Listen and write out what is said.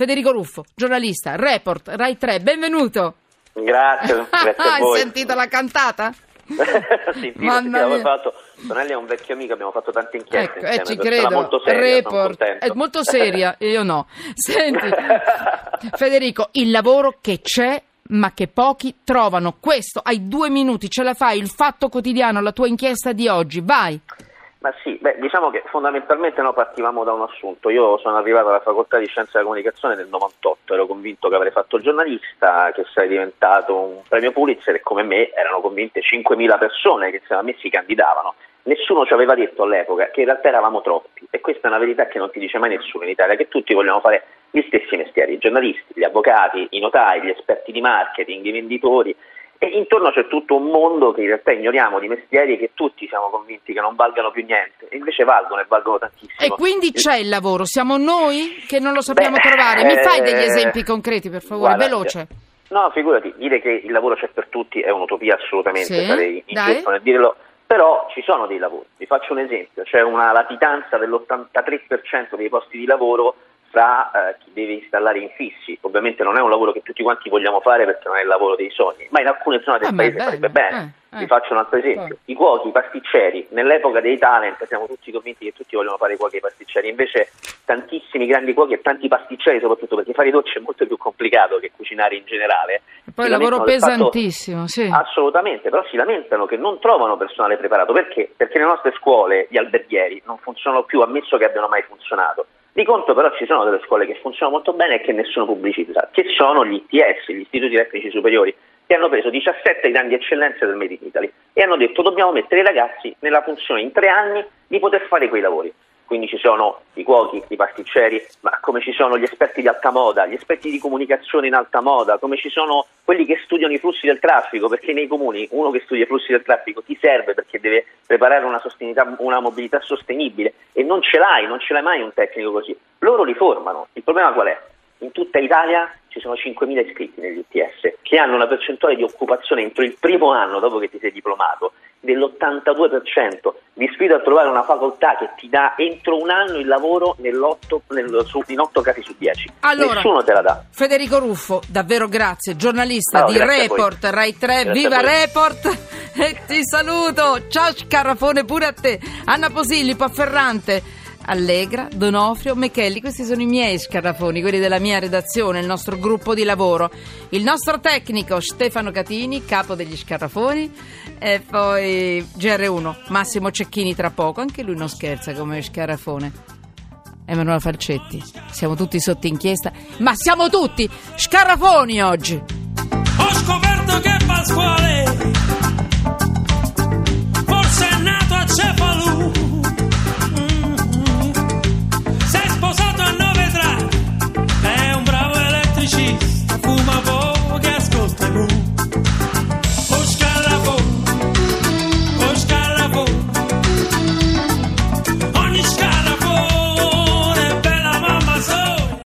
Federico Ruffo, giornalista, report, Rai 3, benvenuto. Grazie, grazie Hai sentito la cantata? sì, mia. fatto, Tonelli è un vecchio amico, abbiamo fatto tante inchieste Ecco, eh, insieme, ci credo. molto seria, report, è molto seria, io no. Senti, Federico, il lavoro che c'è ma che pochi trovano. Questo, hai due minuti, ce la fai, il fatto quotidiano, la tua inchiesta di oggi, vai. Ma sì, beh, diciamo che fondamentalmente noi partivamo da un assunto. Io sono arrivato alla facoltà di scienze della comunicazione nel 98, ero convinto che avrei fatto il giornalista, che sarei diventato un premio Pulitzer e come me erano convinte 5.000 persone che insieme a me si candidavano. Nessuno ci aveva detto all'epoca che in realtà eravamo troppi e questa è una verità che non ti dice mai nessuno in Italia, che tutti vogliono fare gli stessi mestieri, i giornalisti, gli avvocati, i notai, gli esperti di marketing, i venditori e intorno c'è tutto un mondo che in realtà ignoriamo di mestieri che tutti siamo convinti che non valgano più niente e invece valgono e valgono tantissimo. E quindi c'è il lavoro, siamo noi che non lo sappiamo Beh, trovare. Mi fai degli eh, esempi concreti, per favore, guarda, veloce. No, figurati, dire che il lavoro c'è per tutti è un'utopia assolutamente, Sì, sarei dai. ingiusto nel dirlo, però ci sono dei lavori. Vi faccio un esempio, c'è una latitanza dell'83% dei posti di lavoro fra eh, chi deve installare infissi. Ovviamente non è un lavoro che tutti quanti vogliamo fare perché non è il lavoro dei sogni, ma in alcune zone del Ah, paese farebbe bello, bene. eh, eh. Vi faccio un altro esempio. I cuochi, i pasticceri, nell'epoca dei talent siamo tutti convinti che tutti vogliono fare i cuochi e i pasticceri, invece tantissimi grandi cuochi e tanti pasticceri soprattutto perché fare i dolci è molto più complicato che cucinare in generale. E poi si lavoro del fatto- pesantissimo, sì. Assolutamente, però si lamentano che non trovano personale preparato perché? Perché le nostre scuole, gli alberghieri, non funzionano più, ammesso che abbiano mai funzionato. Di conto però ci sono delle scuole che funzionano molto bene e che nessuno pubblicizza, che sono gli ITS, gli Istituti Tecnici Superiori, che hanno preso 17 grandi eccellenze del Made in Italy e hanno detto dobbiamo mettere i ragazzi nella funzione in tre anni di poter fare quei lavori. Quindi ci sono i cuochi, i pasticceri, ma come ci sono gli esperti di alta moda, gli esperti di comunicazione in alta moda, come ci sono quelli che studiano i flussi del traffico, perché nei comuni uno che studia i flussi del traffico ti serve perché deve preparare una, una mobilità sostenibile e non ce l'hai, non ce l'hai mai un tecnico così. Loro li formano. Il problema qual è? In tutta Italia ci sono 5.000 iscritti negli UTS che hanno una percentuale di occupazione entro il primo anno dopo che ti sei diplomato dell'82%. Vi sfido a trovare una facoltà che ti dà entro un anno il lavoro nell'otto- nel- su- in 8 casi su 10. Allora, Nessuno te la dà. Federico Ruffo, davvero grazie, giornalista No, di grazie. Report, Rai 3, Grazie viva. Report! E ti saluto, ciao Scarafone pure a te, Anna Posillipo, Ferrante, Allegra, Donofrio, Mechelli, questi sono i miei scarafoni, quelli della mia redazione, il nostro gruppo di lavoro. Il nostro tecnico Stefano Catini, capo degli scarafoni, e poi GR1, Massimo Cecchini tra poco, anche lui non scherza come scarafone. Emanuela Falcetti, siamo tutti sotto inchiesta, ma siamo tutti scarafoni oggi!